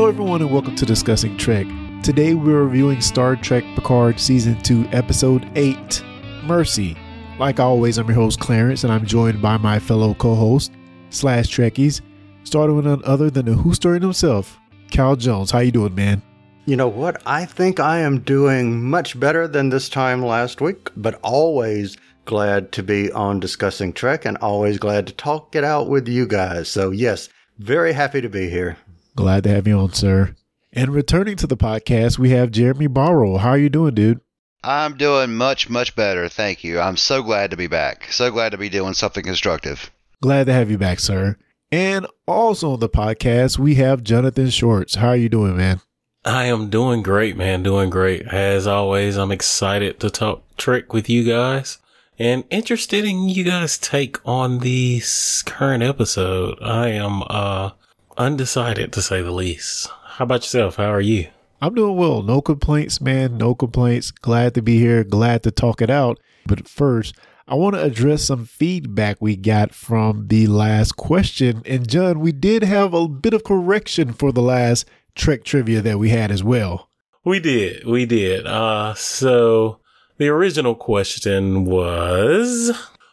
Hello, everyone, and welcome to Discussing Trek. Today, we're reviewing Star Trek Picard Season 2, Episode 8 Mercy. Like always, I'm your host, Clarence, and I'm joined by my fellow co host, slash Trekkies, starting with none other than the Who Story himself, Cal Jones. How you doing, man? You know what? I think I am doing much better than this time last week, but always glad to be on Discussing Trek and always glad to talk it out with you guys. So, yes, very happy to be here. Glad to have you on, sir. And returning to the podcast, we have Jeremy Barrow. How are you doing, dude? I'm doing much, much better. Thank you. I'm so glad to be back. So glad to be doing something constructive. Glad to have you back, sir. And also on the podcast, we have Jonathan Shorts. How are you doing, man? I am doing great, man. Doing great. As always, I'm excited to talk trick with you guys and interested in you guys' take on this current episode. I am uh undecided to say the least. How about yourself? How are you? I'm doing well. No complaints, man. No complaints. Glad to be here. Glad to talk it out. But first, I want to address some feedback we got from the last question. And John, we did have a bit of correction for the last Trek trivia that we had as well. We did. We did. Uh, so the original question was,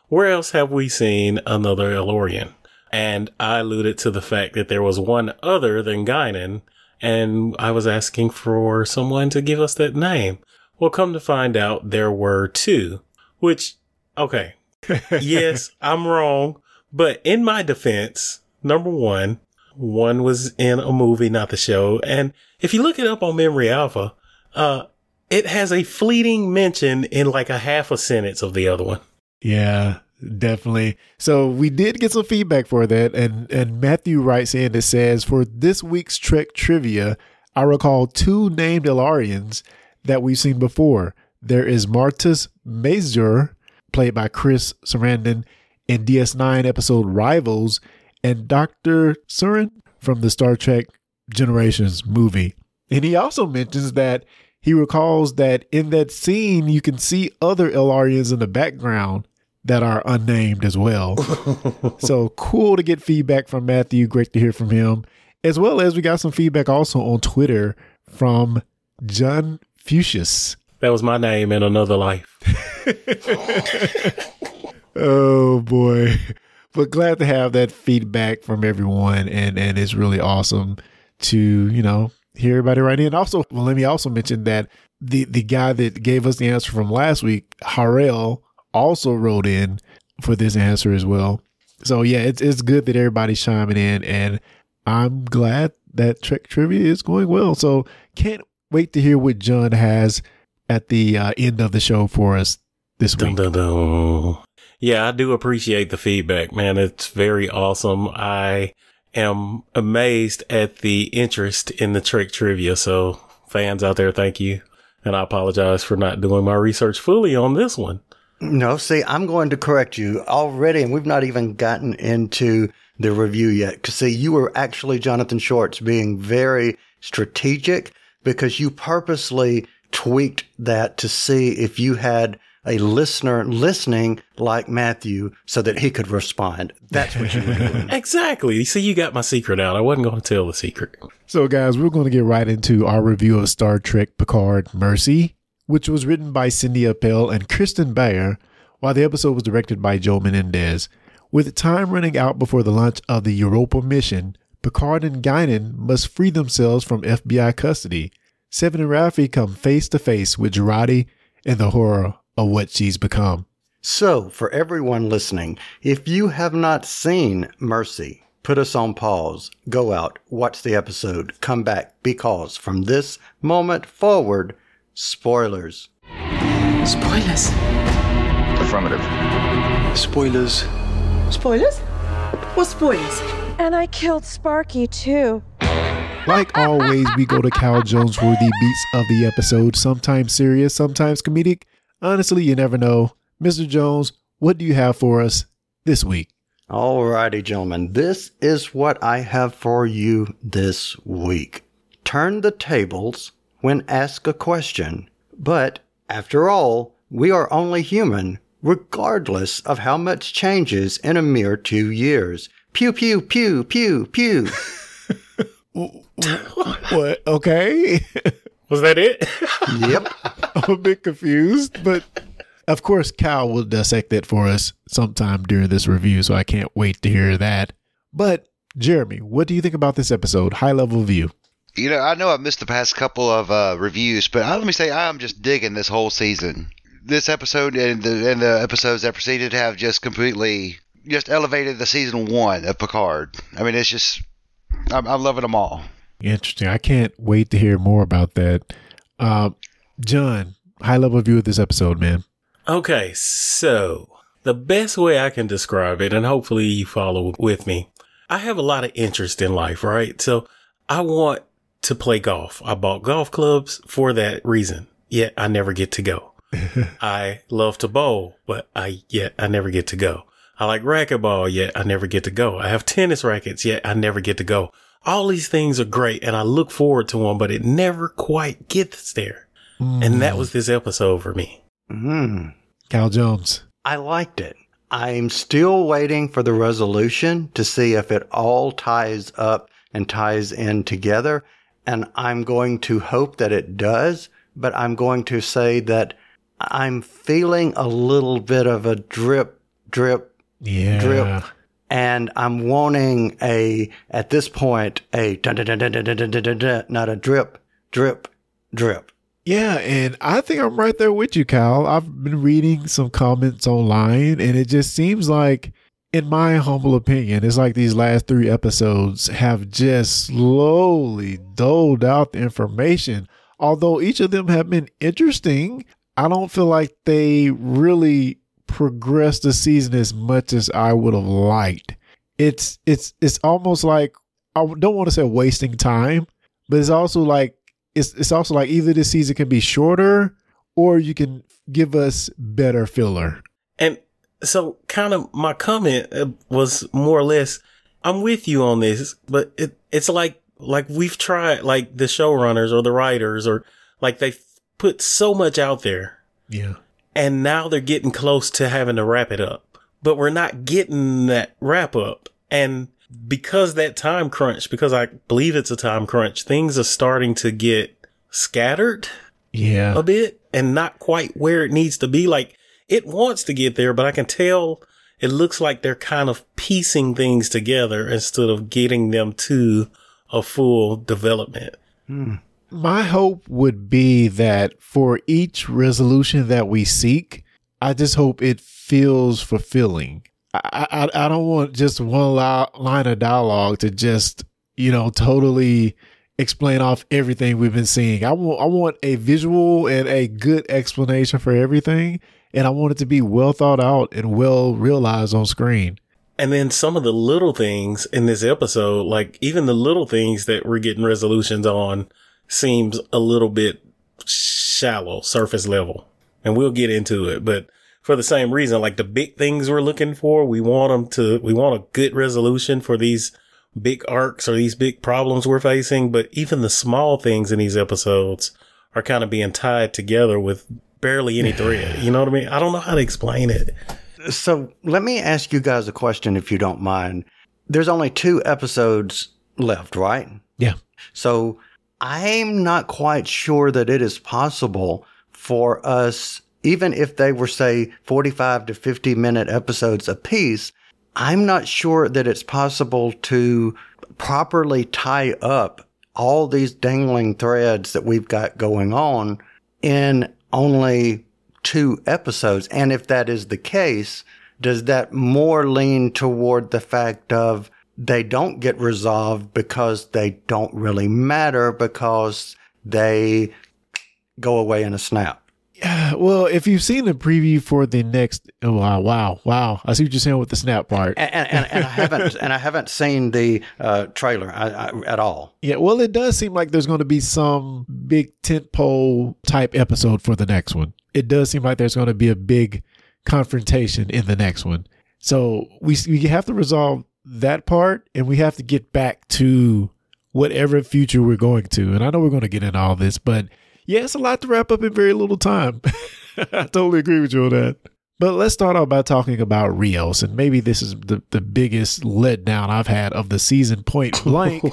where else have we seen another El-Aurian? And I alluded to the fact that there was one other than Guinan, and I was asking for someone to give us that name. Well, come to find out, there were two, which, okay. yes, I'm wrong. But in my defense, number one, one was in a movie, not the show. And if you look it up on Memory Alpha, uh, it has a fleeting mention in like a half a sentence of the other one. Yeah, definitely. So we did get some feedback for that, and and Matthew writes in that says for this week's Trek trivia, I recall two named El-Aurians that we've seen before. There is Martus Mazur, played by Chris Sarandon in DS9 episode Rivals, and Dr. Soran from the Star Trek Generations movie. And he also mentions that he recalls that in that scene, you can see other El-Aurians in the background that are unnamed as well. so cool to get feedback from Matthew. Great to hear from him. As well as we got some feedback also on Twitter from John Fuchsius. That was my name in another life. oh boy. But glad to have that feedback from everyone and and it's really awesome to, you know, hear everybody right in. Also, well, let me also mention that the the guy that gave us the answer from last week, Harrell, also wrote in for this answer as well. So yeah, it's it's good that everybody's chiming in, and I'm glad that Trek trivia is going well. So can't wait to hear what John has at the uh, end of the show for us this week. Dun, dun, dun. Yeah, I do appreciate the feedback, man. It's very awesome. I am amazed at the interest in the Trek trivia. So fans out there, thank you. And I apologize for not doing my research fully on this one. No, see, I'm going to correct you already, and we've not even gotten into the review yet. Because, see, you were actually, Jonathan Shorts, being very strategic because you purposely tweaked that to see if you had a listener listening like Matthew so that he could respond. That's what you were doing. exactly. See, you got my secret out. I wasn't going to tell the secret. So, guys, we're going to get right into our review of Star Trek Picard Mercy, which was written by Cindy Appel and Kirsten Beyer, while the episode was directed by Joe Menendez. With time running out before the launch of the Europa mission, Picard and Guinan must free themselves from FBI custody. Seven and Raffi come face to face with Jurati and the horror of what she's become. So, for everyone listening, if you have not seen Mercy, put us on pause, go out, watch the episode, come back, because from this moment forward, spoilers. Spoilers. Affirmative. Spoilers. Spoilers? What spoilers? And I killed Sparky too. Like always, we go to Cal Jones for the beats of the episode, sometimes serious, sometimes comedic. Honestly, you never know. Mr. Jones, what do you have for us this week? Alrighty, gentlemen, this is what I have for you this week. Turn the tables when asked a question. But after all, we are only human, regardless of how much changes in a mere two years. Pew, pew, pew, pew, pew. what? Okay. Was that it? Yep. I'm a bit confused, but of course, Kyle will dissect it for us sometime during this review, so I can't wait to hear that. But, Jeremy, what do you think about this episode? High level view. You know, I know I've missed the past couple of uh, reviews, but uh, let me say I'm just digging this whole season. This episode and the and the episodes that preceded have just completely just elevated the season one of Picard. I mean, it's just I'm, I'm loving them all. Interesting. I can't wait to hear more about that. Uh, John, high level view of this episode, man. Okay, so the best way I can describe it, and hopefully you follow with me, I have a lot of interest in life, right? So I want to play golf. I bought golf clubs for that reason, yet I never get to go. I love to bowl, but I yet I never get to go. I like racquetball, yet I never get to go. I have tennis rackets, yet I never get to go. All these things are great and I look forward to them, but it never quite gets there. And that was this episode for me. Mm. Cal Jones. I liked it. I'm still waiting for the resolution to see if it all ties up and ties in together and I'm going to hope that it does, but I'm going to say that I'm feeling a little bit of a drip, drip, yeah. drip. And I'm wanting a, at this point, a dun, dun, dun, not a drip, drip, drip. Yeah, and I think I'm right there with you, Kyle. I've been reading some comments online, and it just seems like – in my humble opinion, it's like these last three episodes have just slowly doled out the information. Although each of them have been interesting, I don't feel like they really progressed the season as much as I would have liked. It's it's it's almost like I don't want to say wasting time, but it's also like it's it's also like either this season can be shorter or you can give us better filler. And so kind of my comment uh, was more or less, I'm with you on this, but it, it's like, like we've tried, like the showrunners or the writers or like they put so much out there Yeah. and now they're getting close to having to wrap it up, but we're not getting that wrap up. And because that time crunch, because I believe it's a time crunch, things are starting to get scattered Yeah. a bit and not quite where it needs to be. Like it wants to get there, but I can tell it looks like they're kind of piecing things together instead of getting them to a full development. Hmm. My hope would be that for each resolution that we seek, I just hope it feels fulfilling. I, I, I don't want just one li- line of dialogue to just, you know, totally explain off everything we've been seeing. I want, I want a visual and a good explanation for everything. And I want it to be well thought out and well realized on screen. And then some of the little things in this episode, like even the little things that we're getting resolutions on seems a little bit shallow, surface level. And we'll get into it, but for the same reason, like the big things we're looking for, we want them to, we want a good resolution for these big arcs or these big problems we're facing. But even the small things in these episodes are kind of being tied together with barely any thread. You know what I mean? I don't know how to explain it. So let me ask you guys a question if you don't mind. There's only two episodes left, right? Yeah. So I'm not quite sure that it is possible for us, even if they were, say, 45 to 50 minute episodes apiece, I'm not sure that it's possible to properly tie up all these dangling threads that we've got going on in only two episodes. And if that is the case, does that more lean toward the fact of they don't get resolved because they don't really matter because they go away in a snap? Yeah, well, if you've seen the preview for the next, oh, wow, wow, wow, I see what you're saying with the snap part. And, and, and I haven't and I haven't seen the uh, trailer I, I, at all. Yeah, well, it does seem like there's going to be some big tentpole type episode for the next one. It does seem like there's going to be a big confrontation in the next one. So we we have to resolve that part, and we have to get back to whatever future we're going to. And I know we're going to get into all this, but yeah, it's a lot to wrap up in very little time. I totally agree with you on that. But let's start off by talking about Rios, and maybe this is the, the biggest letdown I've had of the season point blank.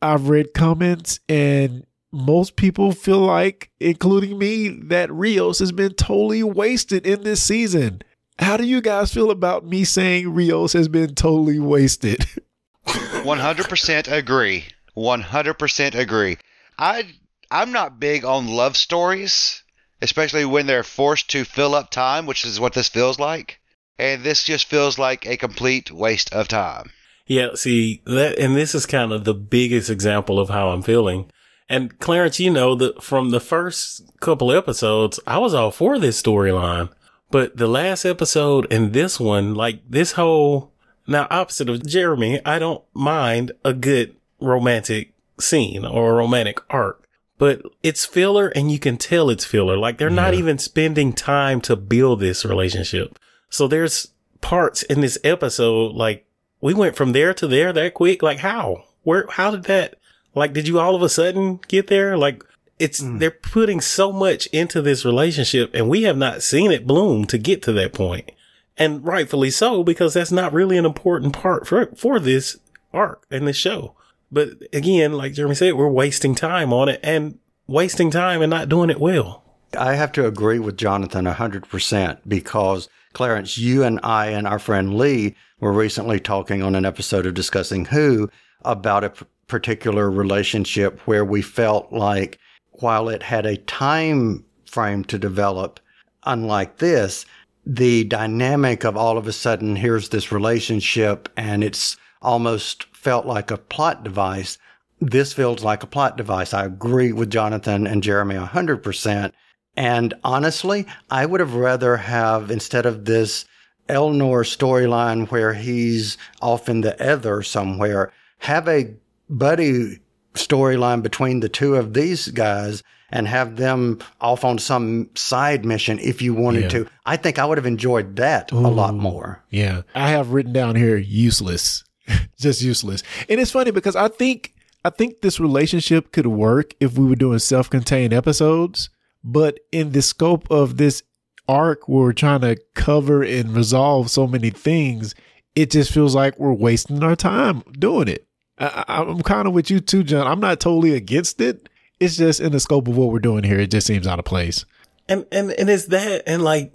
I've read comments and most people feel like, including me, that Rios has been totally wasted in this season. How do you guys feel about me saying Rios has been totally wasted? 100% agree. 100% agree. I I'm not big on love stories, especially when they're forced to fill up time, which is what this feels like. And this just feels like a complete waste of time. Yeah, see that, and this is kind of the biggest example of how I'm feeling. And Clarence, you know that from the first couple episodes, I was all for this storyline, but the last episode and this one, like this whole now opposite of Jeremy, I don't mind a good romantic scene or romantic arc, but it's filler and you can tell it's filler. Like they're not even spending time to build this relationship. So there's parts in this episode like we went from there to there that quick. Like how? Where? How did that? Like, did you all of a sudden get there? Like, it's mm. they're putting so much into this relationship, and we have not seen it bloom to get to that point. point, and rightfully so because that's not really an important part for for this arc and this show. But again, like Jeremy said, we're wasting time on it and wasting time and not doing it well. I have to agree with Jonathan 100% because Clarence, you and I and our friend Lee were recently talking on an episode of Discussing Who about a p- particular relationship where we felt like while it had a time frame to develop, unlike this, the dynamic of all of a sudden here's this relationship and it's almost felt like a plot device. This feels like a plot device. I agree with Jonathan and Jeremy 100%. And honestly, I would have rather have, instead of this Elnor storyline where he's off in the ether somewhere, have a buddy storyline between the two of these guys and have them off on some side mission if you wanted Yeah. to. I think I would have enjoyed that a lot more. Yeah. I have written down here useless. Just useless. And it's funny because I think I think this relationship could work if we were doing self-contained episodes, but in the scope of this arc where we're trying to cover and resolve so many things, it just feels like we're wasting our time doing it. I, I'm kind of with you too, John. I'm not totally against it. It's just in the scope of what we're doing here, it just seems out of place. And and and it's that and like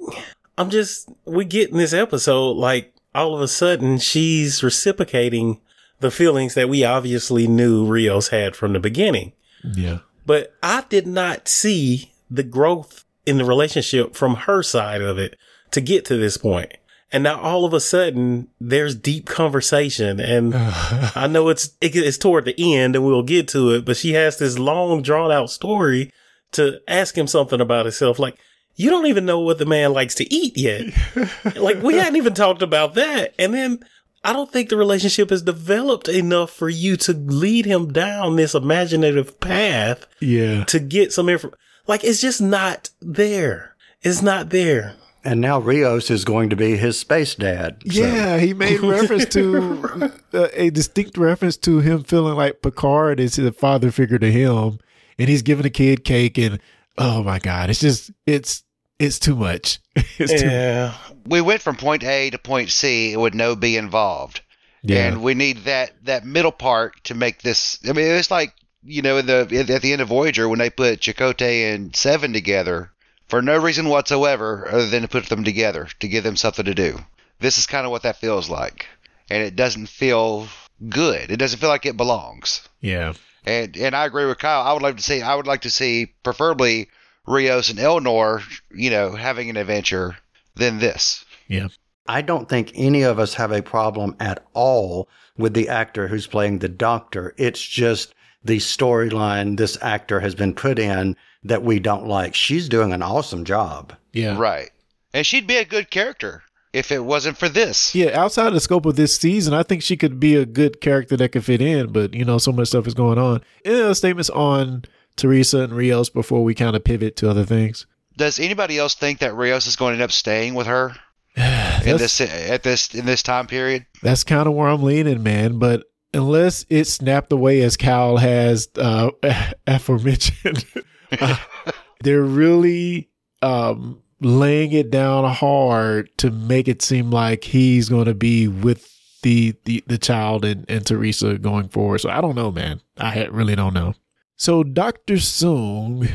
I'm just we get in this episode like all of a sudden she's reciprocating the feelings that we obviously knew Rios had from the beginning. Yeah. But I did not see the growth in the relationship from her side of it to get to this point. And now all of a sudden there's deep conversation and I know it's it, it's toward the end and we'll get to it, but she has this long drawn out story to ask him something about herself like you don't even know what the man likes to eat yet. like we hadn't even talked about that. And then I don't think the relationship is developed enough for you to lead him down this imaginative path Yeah. to get some info. Like it's just not there. It's not there. And now Rios is going to be his space dad. So- Yeah, he made reference to uh, a distinct reference to him feeling like Picard is the father figure to him, and he's giving the kid cake, and oh my god, it's just it's it's too much. It's too Yeah. We went from point A to point C with no B involved. Yeah. And we need that that middle part to make this. I mean, it's like you know, in the at the end of Voyager when they put Chakotay and Seven together for no reason whatsoever other than to put them together to give them something to do. This is kind of what that feels like, and it doesn't feel good. It doesn't feel like it belongs. yeah. And and I agree with Kyle. I would like to see. I would like to see preferably Rios and Elnor, you know, having an adventure than this. Yeah. I don't think any of us have a problem at all with the actor who's playing the doctor. It's just the storyline this actor has been put in that we don't like. She's doing an awesome job. Yeah. Right. And she'd be a good character if it wasn't for this. Yeah, outside of the scope of this season, I think she could be a good character that could fit in, but you know, so much stuff is going on. Any other statements on Teresa and Rios before we kind of pivot to other things? Does anybody else think that Rios is going to end up staying with her in this at this in this time period? That's kind of where I'm leaning, man. But unless it snapped away as Cal has uh, aforementioned, uh, they're really um, laying it down hard to make it seem like he's going to be with the the the child and, and Teresa going forward. So I don't know, man. I really don't know. So Dr. Soong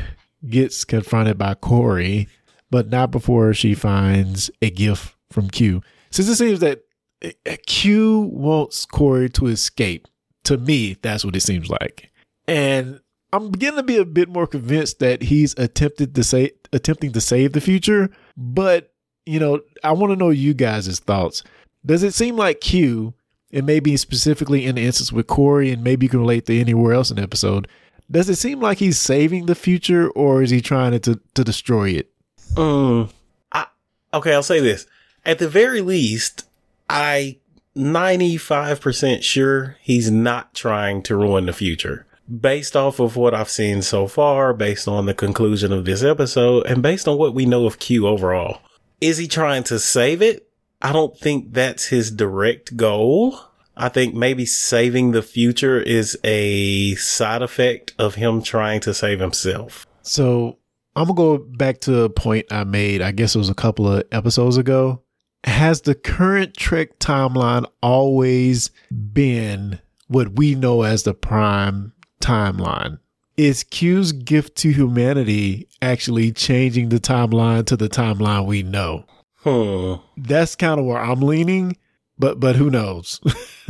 gets confronted by Kore, but not before she finds a gift from Q. Since it seems that uh, Q wants Kore to escape, to me, that's what it seems like. And I'm beginning to be a bit more convinced that he's attempted to say attempting to save the future, but you know, I want to know you guys' thoughts. Does it seem like Q, and maybe specifically in the instance with Kore, and maybe you can relate to anywhere else in the episode, does it seem like he's saving the future or is he trying to to destroy it? Um, I, okay, I'll say this. At the very least, I 95% sure he's not trying to ruin the future. Based off of what I've seen so far, based on the conclusion of this episode, and based on what we know of Q overall. Is he trying to save it? I don't think that's his direct goal. I think maybe saving the future is a side effect of him trying to save himself. So I'm gonna go back to a point I made. I guess it was a couple of episodes ago. Has the current Trek timeline always been what we know as the prime timeline? Is Q's gift to humanity actually changing the timeline to the timeline we know? Hmm. That's kind of where I'm leaning, but but who knows?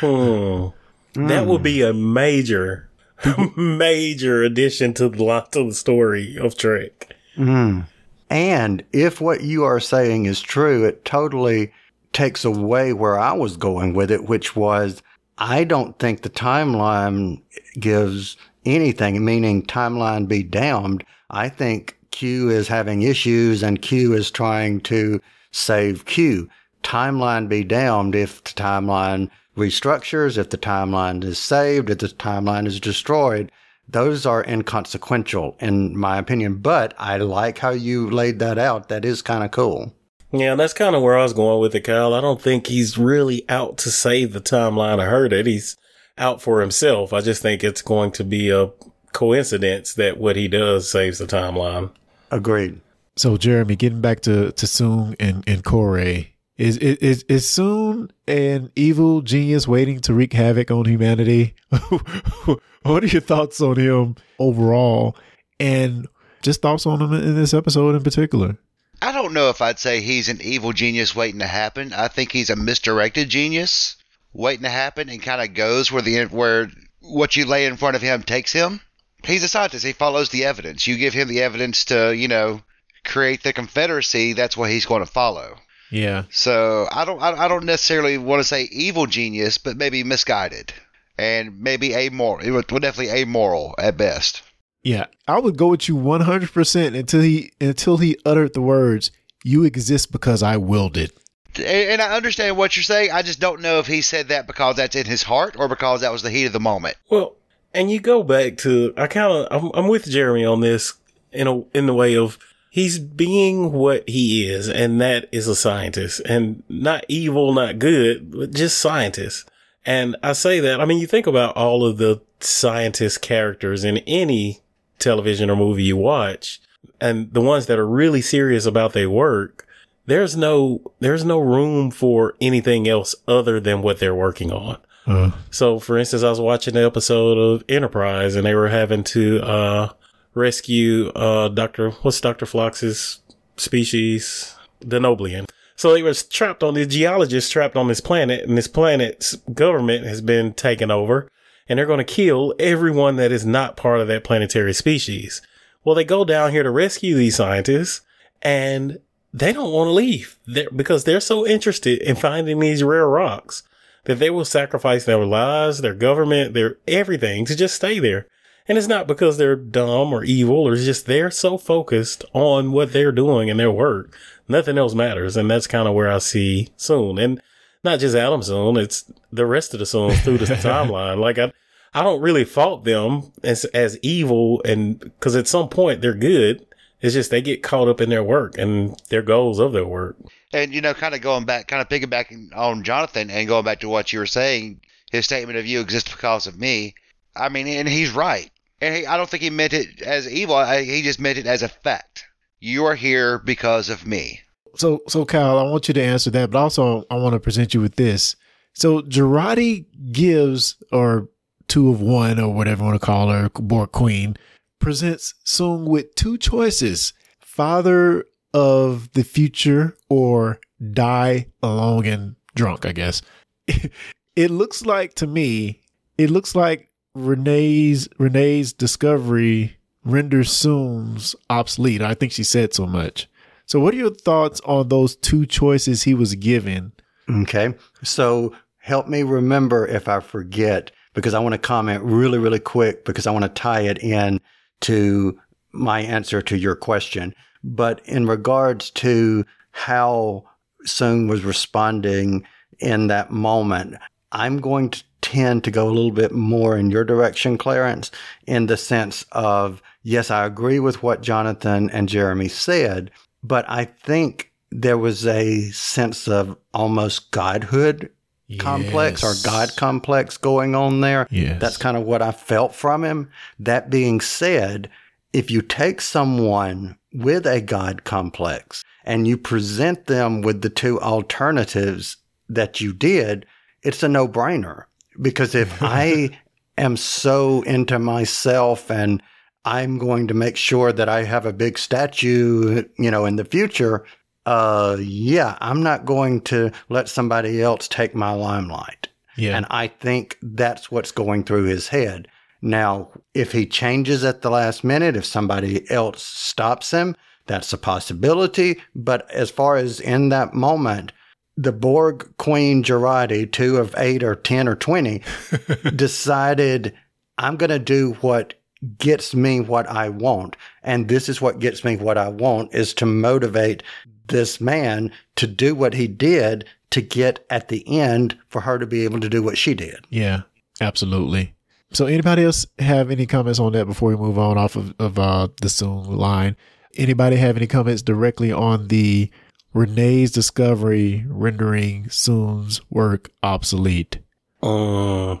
hmm. That would be a major, major addition to the to the story of Trek. Mm. And if what you are saying is true, it totally takes away where I was going with it, which was I don't think the timeline gives anything, meaning timeline be damned. I think Q is having issues and Q is trying to save Q. Timeline be damned if the timeline restructures, if the timeline is saved, if the timeline is destroyed. Those are inconsequential in my opinion, but I like how you laid that out. That is kind of cool. Yeah, that's kind of where I was going with it, Kyle. I don't think he's really out to save the timeline. I heard it. He's out for himself. I just think it's going to be a coincidence that what he does saves the timeline. Agreed. So Jeremy, getting back to to Soong and and Kore, is is is Soong an evil genius waiting to wreak havoc on humanity? what are your thoughts on him overall, and just thoughts on him in this episode in particular? I don't know if I'd say he's an evil genius waiting to happen. I think he's a misdirected genius waiting to happen, and kind of goes where the where what you lay in front of him takes him. He's a scientist. He follows the evidence. You give him the evidence to, you know, create the Confederacy. That's what he's going to follow. Yeah. So I don't I, I don't necessarily want to say evil genius, but maybe misguided and maybe amoral. It was definitely amoral at best. Yeah, I would go with you one hundred percent until he until he uttered the words, "You exist because I willed it." And I understand what you're saying. I just don't know if he said that because that's in his heart or because that was the heat of the moment. Well, and you go back to I kind of I'm, I'm with Jeremy on this in a in the way of he's being what he is, and that is a scientist, and not evil, not good, but just scientist. And I say that I mean you think about all of the scientist characters in any television or movie you watch, and the ones that are really serious about their work. There's no, there's no room for anything else other than what they're working on. Uh, So, for instance, I was watching an episode of Enterprise, and they were having to uh, rescue uh, Doctor what's Doctor Phlox's species, the Noblian. So they was trapped on the geologist trapped on this planet, and this planet's government has been taken over, and they're going to kill everyone that is not part of that planetary species. Well, they go down here to rescue these scientists, and they don't want to leave they're, because they're so interested in finding these rare rocks that they will sacrifice their lives, their government, their everything to just stay there. And it's not because they're dumb or evil or it's just they're so focused on what they're doing and their work. Nothing else matters. And that's kind of where I see Soong. And not just Adam's Soong, it's the rest of the Soongs through the timeline. Like I, I don't really fault them as, as evil and cause at some point they're good. It's just they get caught up in their work and their goals of their work. And you know, kind of going back, kind of piggybacking on Jonathan and going back to what you were saying, his statement of you exist because of me. I mean, and he's right. And he, I don't think he meant it as evil. I, he just meant it as a fact. You are here because of me. So so Kyle, I want you to answer that, but also I want to present you with this. So Jurati gives, or two of one, or whatever you want to call her, Borg Queen, presents Soong with two choices father of the future or die alone and drunk, I guess. it looks like to me, it looks like Renee's Renee's discovery renders Soong's obsolete. I think she said so much. So what are your thoughts on those two choices he was given? Okay. So help me remember if I forget, because I want to comment really, really quick because I want to tie it in to my answer to your question. But in regards to how Soong was responding in that moment, I'm going to tend to go a little bit more in your direction, Clarence, in the sense of, yes, I agree with what Jonathan and Jeremy said, but I think there was a sense of almost godhood complex or God complex going on there. Yes. That's kind of what I felt from him. That being said, if you take someone with a God complex and you present them with the two alternatives that you did, it's a no brainer. Because if I am so into myself and I'm going to make sure that I have a big statue, you know, in the future, uh, yeah, I'm not going to let somebody else take my limelight. Yeah. And I think that's what's going through his head. Now, if he changes at the last minute, if somebody else stops him, that's a possibility. But as far as in that moment, the Borg Queen Jurati, two of eight or 10 or 20, decided, I'm going to do what gets me what I want. And this is what gets me what I want is to motivate this man to do what he did to get at the end for her to be able to do what she did. Yeah, absolutely. So, anybody else have any comments on that before we move on off of, of uh, the Soong line? Anybody have any comments directly on the Renee's discovery rendering Soong's work obsolete? Um,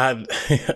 I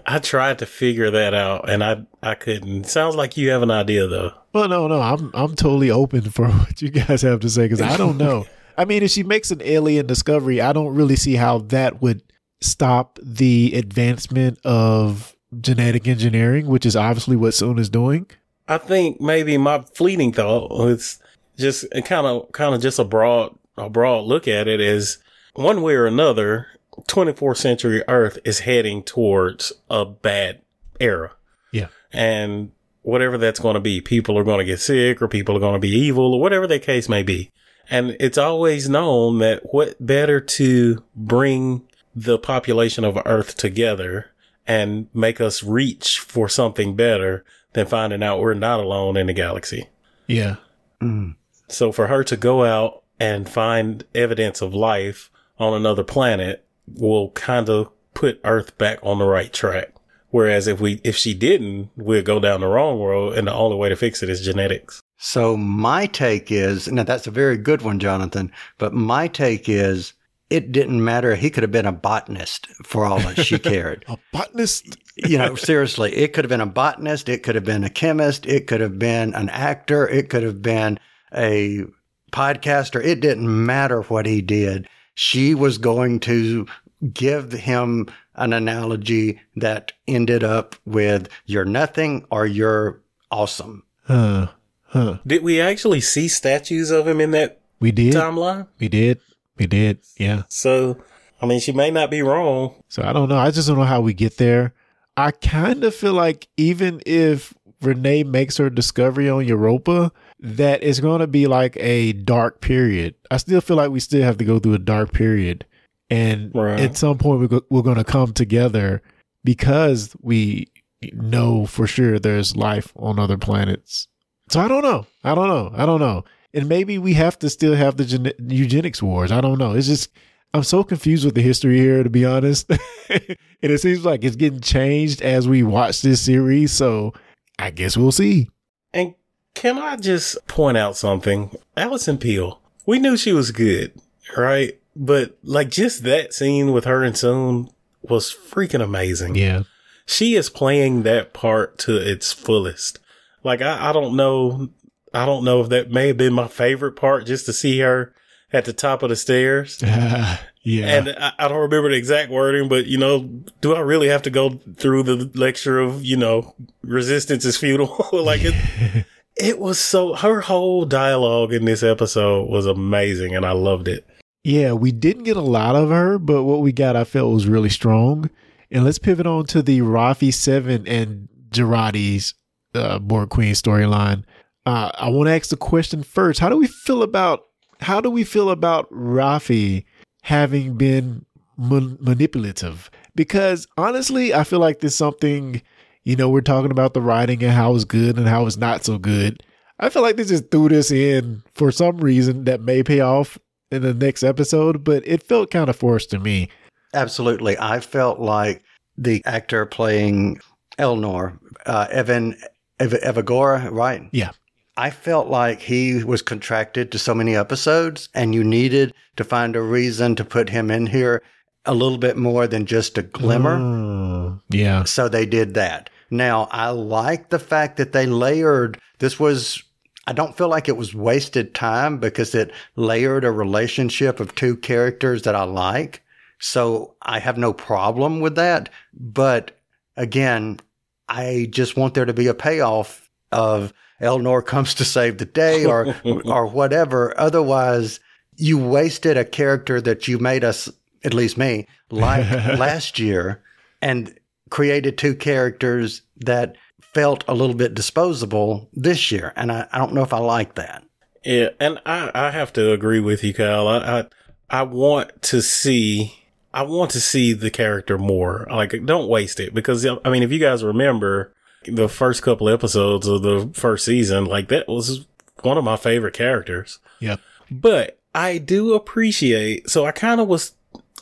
I tried to figure that out and I I couldn't. Sounds like you have an idea though. Well, no, no, I'm I'm totally open for what you guys have to say because I don't know. I mean, if she makes an alien discovery, I don't really see how that would stop the advancement of genetic engineering, which is obviously what Soong is doing. I think maybe my fleeting thought was just kind of kind of just a broad a broad look at it is one way or another 24th century earth is heading towards a bad era Yeah. and whatever that's going to be people are going to get sick or people are going to be evil or whatever the case may be and it's always known that what better to bring the population of earth together and make us reach for something better than finding out we're not alone in the galaxy. Yeah. Mm. So for her to go out and find evidence of life on another planet will kind of put Earth back on the right track. Whereas if we, if she didn't, we'd go down the wrong road and the only way to fix it is genetics. So my take is, now that's a very good one, Jonathan, but my take is it didn't matter. He could have been a botanist for all that she cared. A botanist. you know, seriously, it could have been a botanist. It could have been a chemist. It could have been an actor. It could have been a podcaster. It didn't matter what he did. She was going to give him an analogy that ended up with you're nothing or you're awesome. Huh. Huh. Did we actually see statues of him in that We did. timeline? We did. We did. Yeah. So, I mean, she may not be wrong. So I don't know. I just don't know how we get there. I kind of feel like even if Renee makes her discovery on Europa, that it's going to be like a dark period. I still feel like we still have to go through a dark period. And Right. at some point, we're, go- we're going to come together because we know for sure there's life on other planets. So I don't know. I don't know. I don't know. And maybe we have to still have the gene- eugenics wars. I don't know. It's just, I'm so confused with the history here, to be honest. and it seems like it's getting changed as we watch this series. So I guess we'll see. And can I just point out something? Allison Peel, we knew she was good, right? But like just that scene with her and Soong was freaking amazing. Yeah. She is playing that part to its fullest. Like I, I don't know, I don't know if that may have been my favorite part just to see her at the top of the stairs. Yeah. And I, I don't remember the exact wording, but you know, do I really have to go through the lecture of, you know, resistance is futile? like it, it was so, her whole dialogue in this episode was amazing and I loved it. Yeah, we didn't get a lot of her, but what we got I felt was really strong. And let's pivot on to the Raffi Seven and Jurati's uh, Borg Queen storyline. Uh, I want to ask the question first: How do we feel about how do we feel about Raffi having been man- manipulative? Because honestly, I feel like there's something. You know, we're talking about the writing and how it's good and how it's not so good. I feel like they just threw this in for some reason that may pay off in the next episode, but it felt kind of forced to me. Absolutely. I felt like the actor playing Elnor, uh, Evan Ev- Evagora, right? Yeah. I felt like he was contracted to so many episodes and you needed to find a reason to put him in here a little bit more than just a glimmer. Mm, yeah. So they did that. Now, I like the fact that they layered this was I don't feel like it was wasted time because it layered a relationship of two characters that I like. So I have no problem with that. But again, I just want there to be a payoff of Elnor comes to save the day or or whatever. Otherwise, you wasted a character that you made us, at least me, like last year and created two characters that felt a little bit disposable this year. And I, I don't know if I like that. Yeah, and I, I have to agree with you, Kyle. I, I I want to see I want to see the character more. Like, don't waste it because I mean, if you guys remember the first couple episodes of the first season, like that was one of my favorite characters. Yep. But I do appreciate. So I kind of was.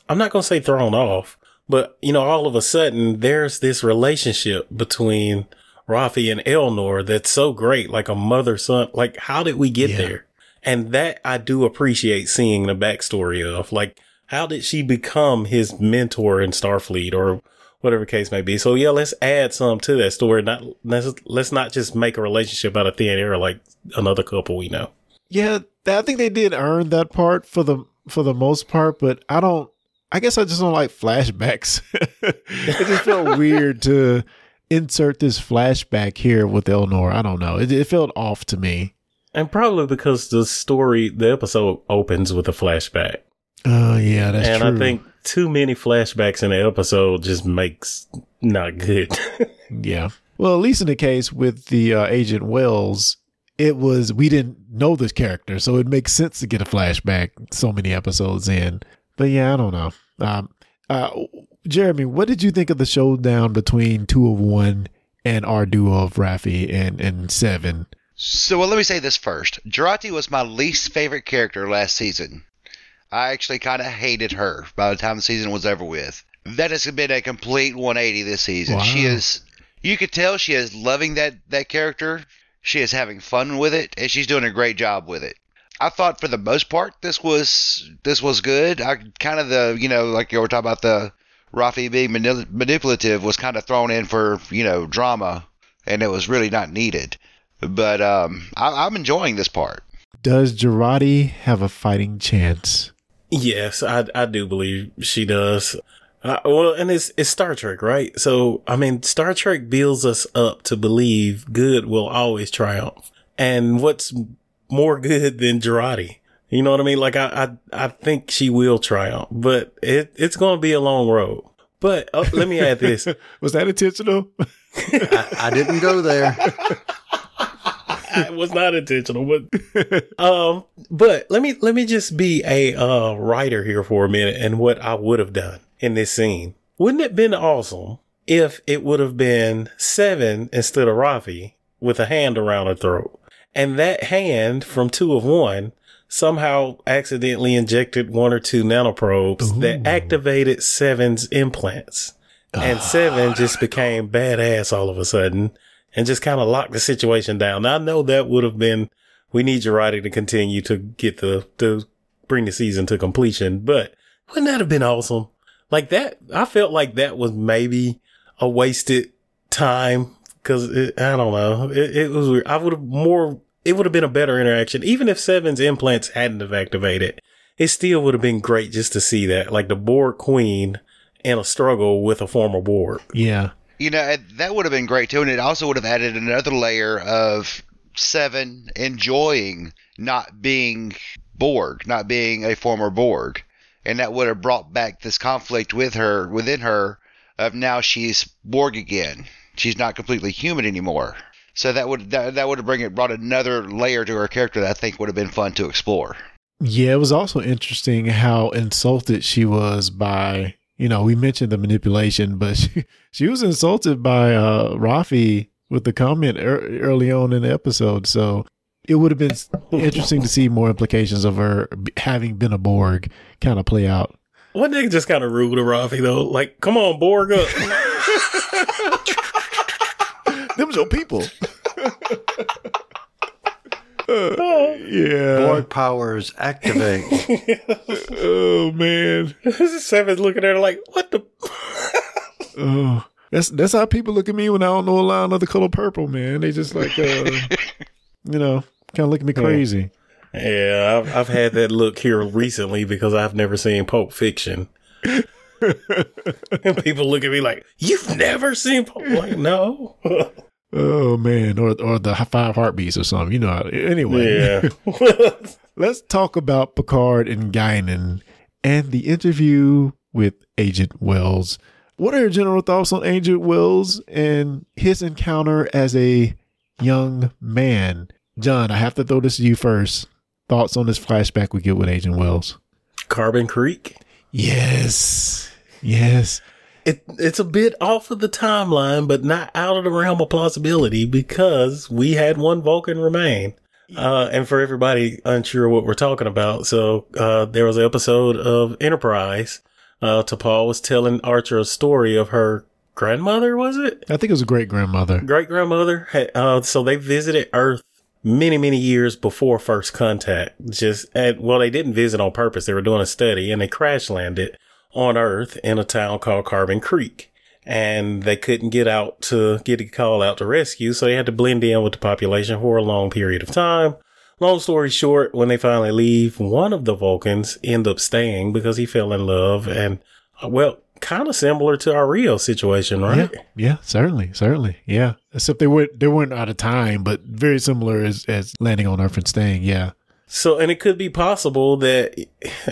I'm not gonna say thrown off, but you know, all of a sudden there's this relationship between Raffi and Elnor that's so great, like a mother son. Like, how did we get Yeah. there? And that I do appreciate seeing the backstory of. Like, how did she become his mentor in Starfleet or whatever case may be? So yeah, let's add some to that story. Not let's let's not just make a relationship out of thin air like another couple we know. Yeah, I think they did earn that part for the for the most part, but I don't. I guess I just don't like flashbacks. it just felt weird to insert this flashback here with Elnor. I don't know. It, it felt off to me. And probably because the story, the episode opens with a flashback. Oh yeah, that's and true. I think too many flashbacks in the episode just makes not good. Yeah. Well, at least in the case with the uh, Agent Wells, it was we didn't know this character, so it makes sense to get a flashback so many episodes in. But yeah, I don't know. Um, uh, Jeremy, what did you think of the showdown between two of one and our duo of Raffi and and Seven? So, well, let me say this first. Jurati was my least favorite character last season. I actually kind of hated her by the time the season was over with. That has been a complete 180 this season. She is, you could tell she is loving that, that character. She is having fun with it, and she's doing a great job with it. I thought for the most part this was this was good. I kind of the you know like you were talking about the Raffi being manip- manipulative was kind of thrown in for you know drama, and it was really not needed. But um, I, I'm enjoying this part. Does Jurati have a fighting chance? yes, I I do believe she does. Uh, well, and it's it's Star Trek, right? So I mean, Star Trek builds us up to believe good will always triumph. And what's more good than Jurati? You know what I mean? Like I I, I think she will triumph, but it it's going to be a long road. But uh, let me add this. Was that intentional? I, I didn't go there. it was not intentional, but um, but let me let me just be a uh writer here for a minute and what I would have done in this scene. Wouldn't it been awesome if it would have been seven instead of Raffi with a hand around her throat, and that hand from two of one somehow accidentally injected one or two nanoprobes that activated Seven's implants. And ah. Seven just became badass all of a sudden and just kind of locked the situation down. Now, I know that would have been, we need Jurati to continue to get the, to bring the season to completion, but wouldn't that have been awesome? Like that, I felt like that was maybe a wasted time because I don't know. It, it was weird. I would have more, it would have been a better interaction. Even if Seven's implants hadn't have activated, it still would have been great just to see that, like the Borg Queen in a struggle with a former Borg. Yeah. You know, that would have been great too, and it also would have added another layer of Seven enjoying not being Borg, not being a former Borg, and that would have brought back this conflict with her, within her, of now she's Borg again. She's not completely human anymore. So that would that, that would have bring it brought another layer to her character that I think would have been fun to explore. Yeah, it was also interesting how insulted she was by, you know, we mentioned the manipulation, but she, she was insulted by uh, Raffi with the comment er- early on in the episode. So it would have been interesting to see more implications of her having been a Borg kind of play out. One nigga just kind of rude to Raffi though. Like, come on, Borg up. Them's your people. Uh, yeah. Borg powers activate. Oh man. This is Seven's looking at her like, what the? Oh, that's that's how people look at me when I don't know a line of the color purple, man. They just like, uh, you know, kind of look at me crazy. Yeah, I've, I've had that look here recently because I've never seen Pulp Fiction. And people look at me like, "You've never seen Pulp?" I'm Like, no. Oh man, or or the five heartbeats or something. You know. How, anyway, yeah. let's talk about Picard and Guinan and the interview with Agent Wells. What are your general thoughts on Agent Wells and his encounter as a young man? John, I have to throw this to you first. Thoughts on this flashback we get with Agent Wells? Carbon Creek. Yes. Yes. It it's a bit off of the timeline, but not out of the realm of plausibility because we had one Vulcan remain. Uh, and for everybody unsure what we're talking about, so uh, there was an episode of Enterprise. Uh, T'Pol was telling Archer a story of her grandmother. Was it I think it was a great grandmother. great grandmother? Uh, so they visited Earth many many years before first contact. Just at, well, they didn't visit on purpose. They were doing a study and they crash landed on Earth in a town called Carbon Creek. And they couldn't get out to get a call out to rescue, so they had to blend in with the population for a long period of time. Long story short, when they finally leave, one of the Vulcans end up staying because he fell in love and, uh, well, kind of similar to our Rio situation, right? Yeah, yeah, certainly, certainly, yeah. Except they weren't they weren't out of time, but very similar as as landing on Earth and staying. Yeah, So, and it could be possible that,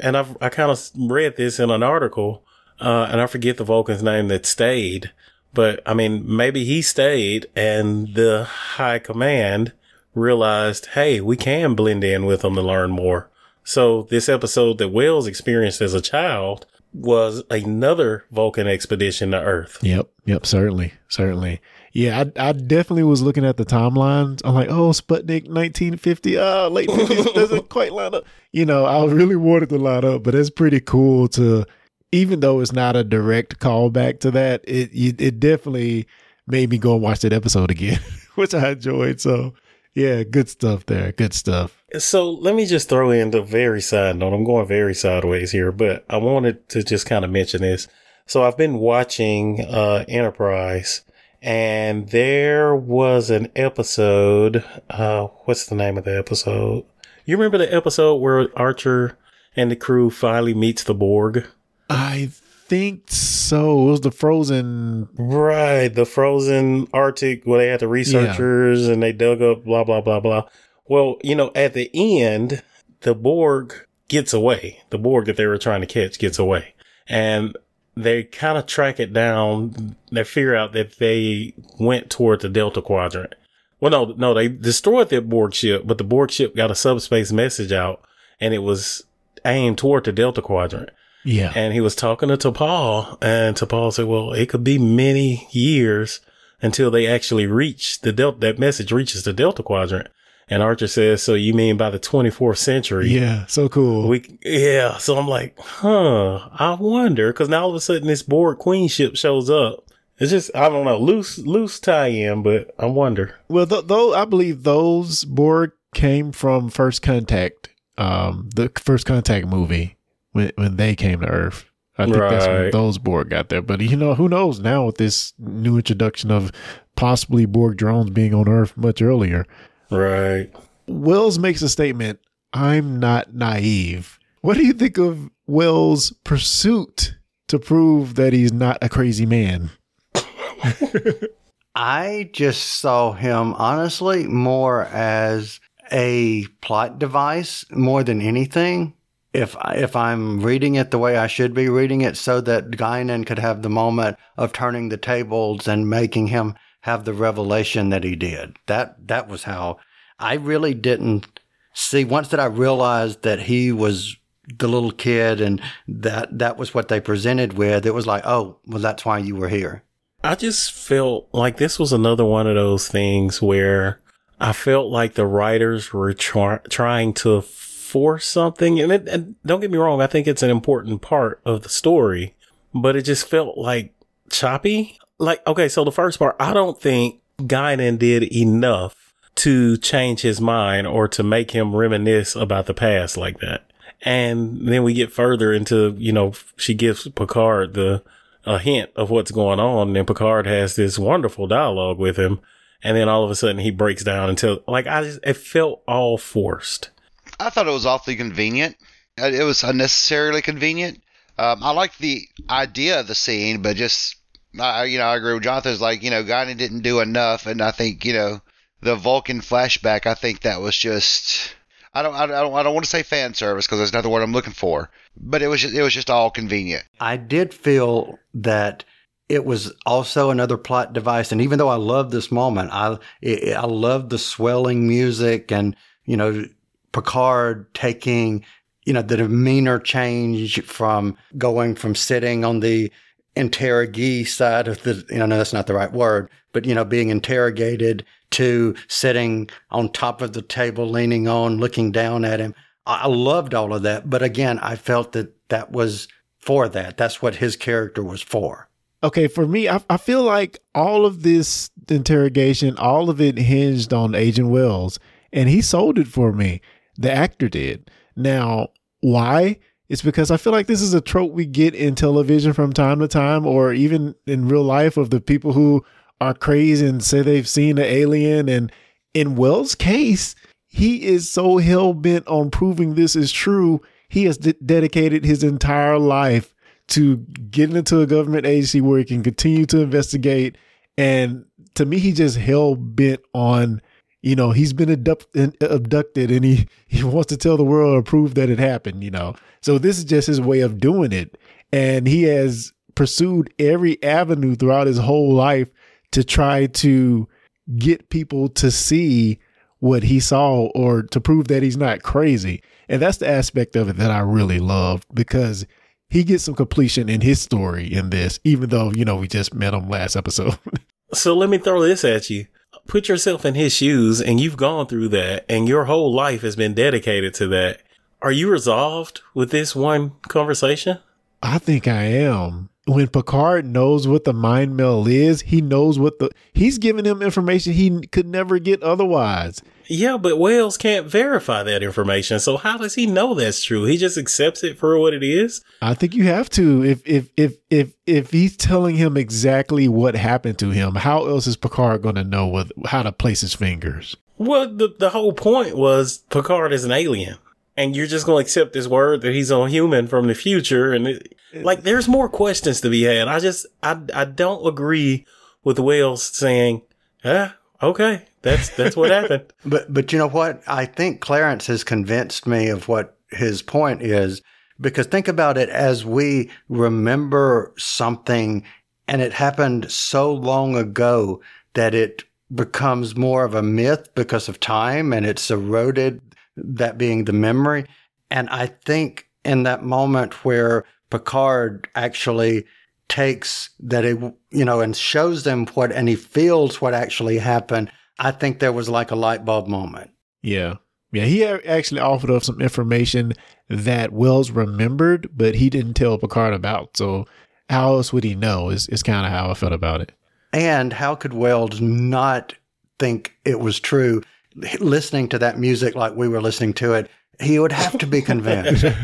and I've, I kind of read this in an article, uh, and I forget the Vulcan's name that stayed, but I mean, maybe he stayed and the high command realized, hey, we can blend in with them to learn more. So this episode that Wells experienced as a child was another Vulcan expedition to Earth. yep, yep, certainly, certainly. Yeah, I, I definitely was looking at the timelines. I'm like, oh, Sputnik 1950, uh, late 50s doesn't quite line up. You know, I really wanted to line up, but it's pretty cool to, even though it's not a direct callback to that, it it, it definitely made me go and watch that episode again, which I enjoyed. So, yeah, good stuff there. Good stuff. So let me just throw in the very side note. I'm going very sideways here, but I wanted to just kind of mention this. So I've been watching uh, Enterprise, and there was an episode. Uh, what's the name of the episode? You remember the episode where Archer and the crew finally meets the Borg? I think so. It was the Frozen. Right, the frozen Arctic where they had the researchers and they dug up blah blah blah blah. Well, you know, at the end, the Borg gets away. The Borg that they were trying to catch gets away. And they kind of track it down. They figure out that they went toward the Delta Quadrant. Well, no, no, they destroyed the Borg ship, but the Borg ship got a subspace message out and it was aimed toward the Delta Quadrant. Yeah. And he was talking to T'Pol, and T'Pol said, "Well, it could be many years until they actually reach the delta. That message reaches the Delta Quadrant." And Archer says, "So you mean by the 24th century?" yeah. So cool. We yeah. So I'm like, huh. I wonder because now all of a sudden this Borg Queen ship shows up. It's just I don't know loose loose tie in, but I wonder. Well, th- though I believe those Borg came from First Contact, um, the First Contact movie when when they came to Earth. I think that's when those Borg got there. But you know, who knows now with this new introduction of possibly Borg drones being on Earth much earlier. Right. Wells makes a statement. I'm not naive. What do you think of Wells' pursuit to prove that he's not a crazy man? I just saw him honestly more as a plot device more than anything. If if I'm reading it the way I should be reading it, so that Guinan could have the moment of turning the tables and making him have the revelation that he did. That that was how I really didn't see. Once that I realized that he was the little kid and that that was what they presented with, it was like, oh, well, that's why you were here. I just felt like this was another one of those things where I felt like the writers were try- trying to force something. And, it, and don't get me wrong, I think it's an important part of the story, but it just felt like choppy. Like, okay, so the first part, I don't think Guinan did enough to change his mind or to make him reminisce about the past like that. And then we get further into, you know, she gives Picard the, a hint of what's going on. And then Picard has this wonderful dialogue with him. And then all of a sudden he breaks down until like I just, it felt all forced. I thought it was awfully convenient. Uh, It was unnecessarily convenient. Um, I liked the idea of the scene, but just I, you know, I agree with Jonathan. It's like you know, Guinan didn't do enough, and I think you know, the Vulcan flashback. I think that was just. I don't. I don't. I don't want to say fan service because that's not the word I'm looking for. But it was. Just, it was just all convenient. I did feel that it was also another plot device, and even though I love this moment, I it, I love the swelling music and you know Picard taking you know the demeanor change from going from sitting on the interrogee side of the you know no, that's not the right word, but you know being interrogated to sitting on top of the table, leaning on, looking down at him. I I loved all of that, but again, I felt that that was for that. That's what his character was for. Okay, for me, I, I feel like all of this interrogation, all of it hinged on Agent Wells, and he sold it for me. The actor did. Now, why? It's because I feel like this is a trope we get in television from time to time, or even in real life, of the people who are crazy and say they've seen an alien. And in Wells' case, he is so hell bent on proving this is true. He has de- dedicated his entire life to getting into a government agency where he can continue to investigate. And to me, he just hell bent on, you know, he's been abduct- abducted and he, he wants to tell the world or prove that it happened, you know. So this is just his way of doing it. And he has pursued every avenue throughout his whole life to try to get people to see what he saw or to prove that he's not crazy. And that's the aspect of it that I really loved because he gets some completion in his story in this, even though, you know, we just met him last episode. So let me throw this at you. Put yourself in his shoes and you've gone through that and your whole life has been dedicated to that. Are you resolved with this one conversation? I think I am. When Picard knows what the mind meld is, he knows what the he's giving him information he could never get otherwise. Yeah, but Wells can't verify that information. So how does he know that's true? He just accepts it for what it is. I think you have to. If if if if if he's telling him exactly what happened to him, how else is Picard going to know what how to place his fingers? Well, the the whole point was Picard is an alien, and you're just going to accept his word that he's a human from the future, and it, like there's more questions to be had. I just I I don't agree with Wells saying, yeah, okay, that's that's what happened." But but you know what? I think Clarence has convinced me of what his point is because think about it as we remember something and it happened so long ago that it becomes more of a myth because of time and it's eroded that being the memory and I think in that moment where Picard actually takes that it you know and shows them what and he feels what actually happened I think there was like a light bulb moment Yeah. Yeah, he actually offered up some information that Wells remembered, but he didn't tell Picard about. So how else would he know? Is is kind of how I felt about it. And how could Wells not think it was true? Listening to that music like we were listening to it, he would have to be convinced.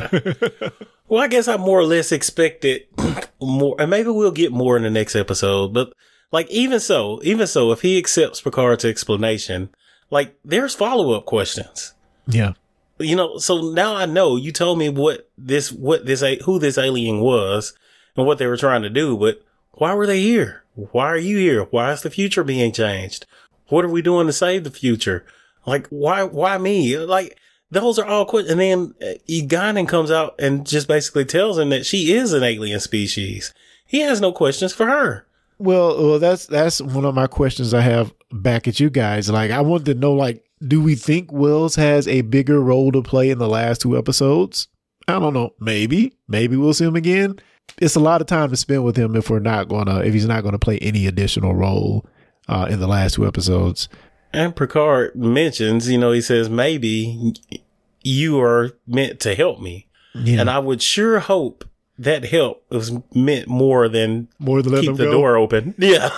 Well, I guess I more or less expected more, and maybe we'll get more in the next episode. But like, even so, even so, if he accepts Picard's explanation, like, there's follow up questions. Yeah. you know, so now I know you told me what this, what this, who this alien was and what they were trying to do, but why were they here? Why are you here? Why is the future being changed? What are we doing to save the future? Like, why, why me? Like, those are all questions. And then uh, Guinan comes out and just basically tells him that she is an alien species. He has no questions for her. Well, well, that's that's one of my questions I have back at you guys. Like, I wanted to know, like, do we think Wells has a bigger role to play in the last two episodes? I don't know. Maybe, maybe we'll see him again. It's a lot of time to spend with him if we're not gonna, if he's not gonna play any additional role uh, in the last two episodes. And Picard mentions, you know, he says, maybe you are meant to help me. Yeah, And I would sure hope that help was meant more than more than keep the go door open. Yeah.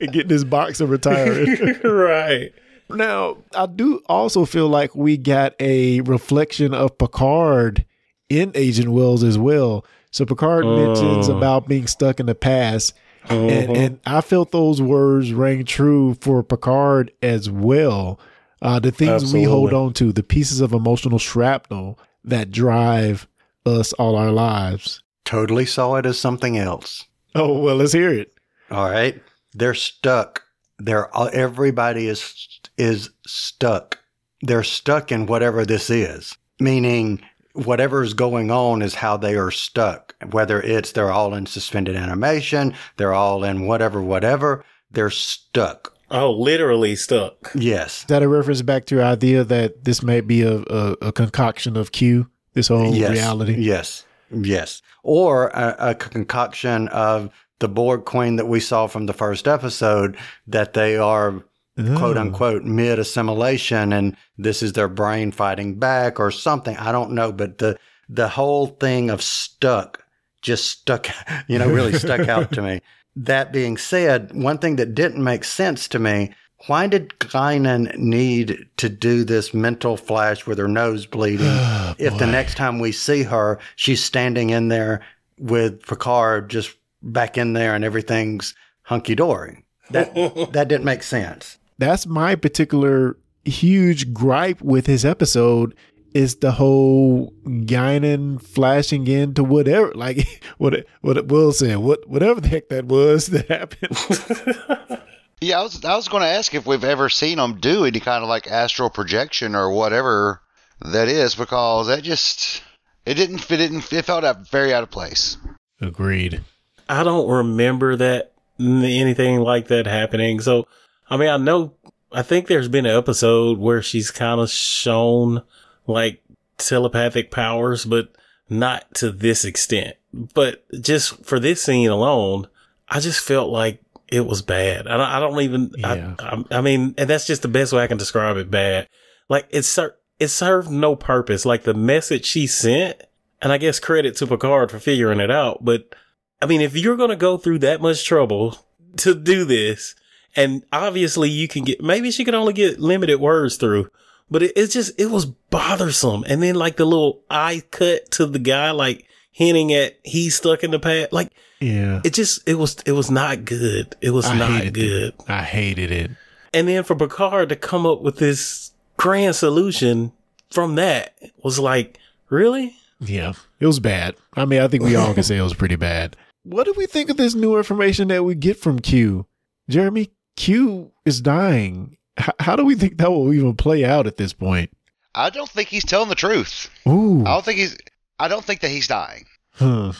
and getting his box and retiring. right. Now, I do also feel like we got a reflection of Picard in Agent Wells as well. So Picard mentions Oh. about being stuck in the past. And, Mhm. and I felt those words rang true for Picard as well. Uh, the things we hold on to, the pieces of emotional shrapnel that drive us all our lives. Totally saw it as something else. Oh, well, let's hear it. All right. They're stuck. They're everybody is is stuck. They're stuck in whatever this is. Meaning whatever's going on is how they are stuck. Whether it's they're all in suspended animation, they're all in whatever whatever, they're stuck. Oh, literally stuck. Yes. Is that a reference back to your idea that this may be a, a, a concoction of Q, this whole yes. reality? Yes. Yes. Or a, a concoction of the Borg Queen that we saw from the first episode that they are quote Oh. unquote mid assimilation and this is their brain fighting back or something. I don't know, but the the whole thing of stuck just stuck, you know, really stuck out to me. That being said, one thing that didn't make sense to me, why did Guinan need to do this mental flash with her nose bleeding if the next time we see her, she's standing in there with Picard just back in there and everything's hunky dory? That that didn't make sense. That's my particular huge gripe with his episode is the whole Guinan flashing into whatever, like what what Will said, what whatever the heck that was that happened. Yeah, I was I was going to ask if we've ever seen him do any kind of like astral projection or whatever that is because that just it didn't it didn't it felt out very out of place. Agreed. I don't remember that anything like that happening. So, I mean, I know, I think there's been an episode where she's kind of shown like telepathic powers, but not to this extent. But just for this scene alone, I just felt like it was bad. I don't, I don't even, Yeah. I, I, I mean, and that's just the best way I can describe it bad. Like it ser- it served no purpose. Like the message she sent, and I guess credit to Picard for figuring it out, but I mean, if you're going to go through that much trouble to do this, and obviously you can get, maybe she could only get limited words through, but it, it's just, it was bothersome. And then like the little eye cut to the guy, like hinting at he's stuck in the past. Like Yeah. it just, it was, it was not good. It was I not good. it. I hated it. And then for Picard to come up with this grand solution from that was like, really? Yeah. It was bad. I mean, I think we all can say it was pretty bad. What do we think of this new information that we get from Q? Jeremy, Q is dying. H- how do we think that will even play out at this point? I don't think he's telling the truth. Ooh. I don't think he's I don't think that he's dying. Huh.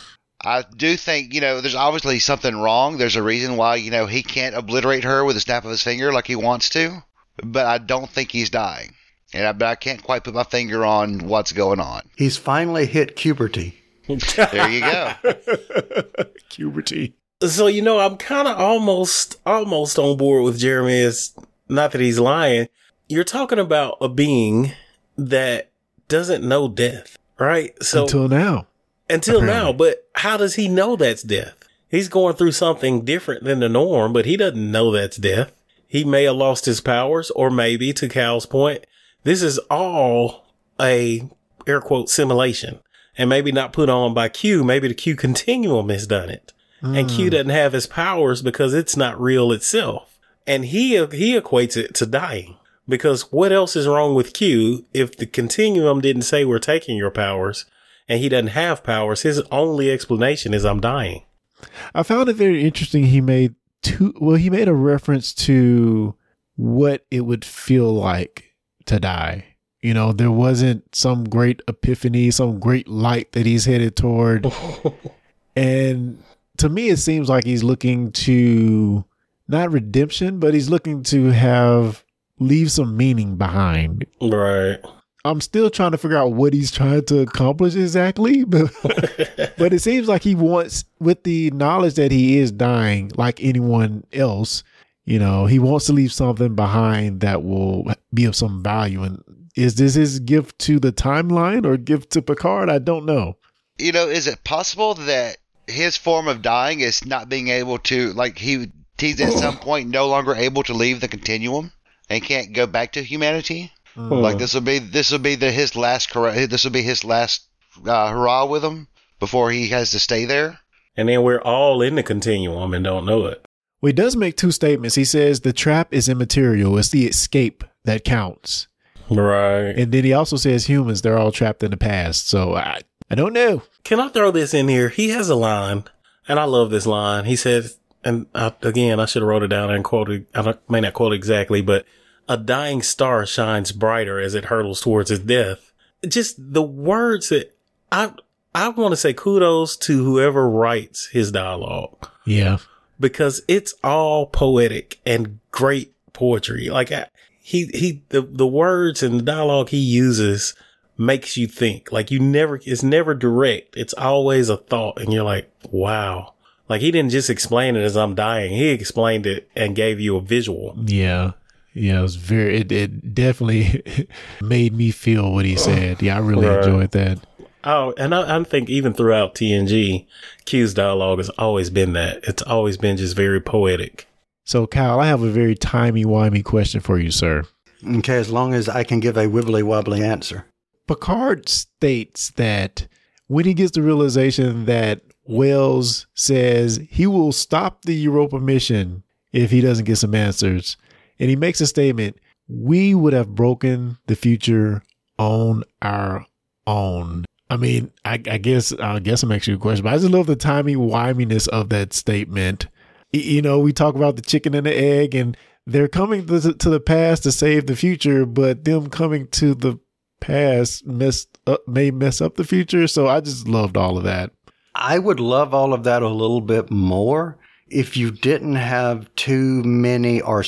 I do think, you know, there's obviously something wrong. There's a reason why, you know, he can't obliterate her with a snap of his finger like he wants to. But I don't think he's dying. And I, but I can't quite put my finger on what's going on. He's finally hit puberty. There you go. Puberty. So you know, I'm kind of almost almost on board with Jeremy. Is not that he's lying. You're talking about a being that doesn't know death, right? So Until now. until now, but how does he know that's death? He's going through something different than the norm, but he doesn't know that's death. He may have lost his powers, or maybe, to Cal's point, this is all a air quote simulation, and maybe not put on by Q. Maybe the Q continuum has done it, and Q hmm. doesn't have his powers because it's not real itself, and he he equates it to dying. Because what else is wrong with Q if the continuum didn't say we're taking your powers and he doesn't have powers? His only explanation is I'm dying. I found it very interesting. He made two, well, he made a reference to what it would feel like to die. You know, there wasn't some great epiphany, some great light that he's headed toward. and to me, it seems like he's looking to not redemption, but he's looking to have leave some meaning behind. Right. I'm still trying to figure out what he's trying to accomplish exactly, but but it seems like he wants, with the knowledge that he is dying, like anyone else, you know, he wants to leave something behind that will be of some value. And is this his gift to the timeline or gift to Picard? I don't know. You know, is it possible that his form of dying is not being able to, like, he he's at some point no longer able to leave the continuum and can't go back to humanity? Like this will be this will be the his last correct. This will be his last uh, hurrah with him before he has to stay there. And then we're all in the continuum and don't know it. Well, he does make two statements. He says the trap is immaterial; it's the escape that counts. Right. And then he also says humans they're all trapped in the past. So I I don't know. Can I throw this in here? He has a line, and I love this line. He says, and I, again, I should have wrote it down and quoted. I don't- may not quote exactly, but a dying star shines brighter as it hurtles towards its death. Just the words that I I want to say kudos to whoever writes his dialogue Yeah. because it's all poetic and great poetry. Like I, he he the the words and the dialogue he uses makes you think. Like you never it's never direct. It's always a thought and you're like, "Wow." Like he didn't just explain it as I'm dying. He explained it and gave you a visual. Yeah. Yeah, it was very it, it definitely made me feel what he said. Yeah, I really Right. enjoyed that. Oh, and I, I think even throughout TNG, Q's dialogue has always been that. It's always been just very poetic. So Kyle, I have a very timey-wimey question for you, sir. Okay, as long as I can give a wibbly wobbly answer. Picard states that when he gets the realization that Wells says he will stop the Europa mission if he doesn't get some answers, and he makes a statement, we would have broken the future on our own. I mean, I, I guess I guess I'm asking you a question, but I just love the timey wiminess of that statement. You know, we talk about the chicken and the egg, and they're coming to the, to the past to save the future, but them coming to the past messed up, may mess up the future. So I just loved all of that. I would love all of that a little bit more if you didn't have too many or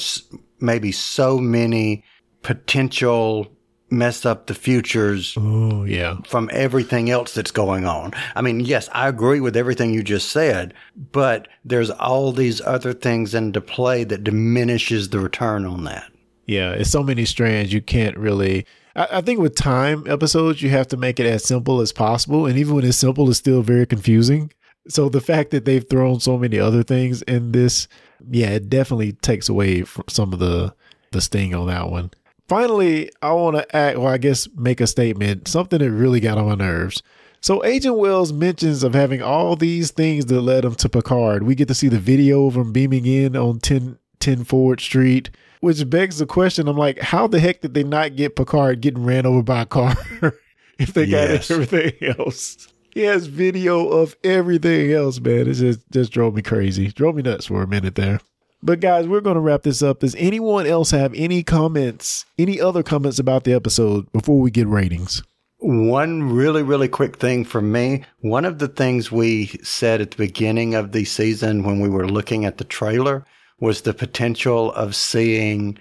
maybe so many potential mess up the futures Oh yeah, from everything else that's going on. I mean, yes, I agree with everything you just said, but there's all these other things into play that diminishes the return on that. yeah. It's so many strands you can't really. I, think with time episodes, you have to make it as simple as possible, and even when it's simple, it's still very confusing. So the fact that they've thrown so many other things in this, yeah, it definitely takes away from some of the the sting on that one. Finally, I want to act, well, I guess make a statement, something that really got on my nerves. So Agent Wells mentions of having all these things that led him to Picard. We get to see the video of him beaming in on 10, 10 Forward Street, which begs the question. I'm like, how the heck did they not get Picard getting ran over by a car if they Yes. got everything else? He has video of everything else, man. It just just drove me crazy. Drove me nuts for a minute there. But guys, we're going to wrap this up. Does anyone else have any comments, any other comments about the episode before we get ratings? One really, really quick thing for me. One of the things we said at the beginning of the season when we were looking at the trailer was the potential of seeing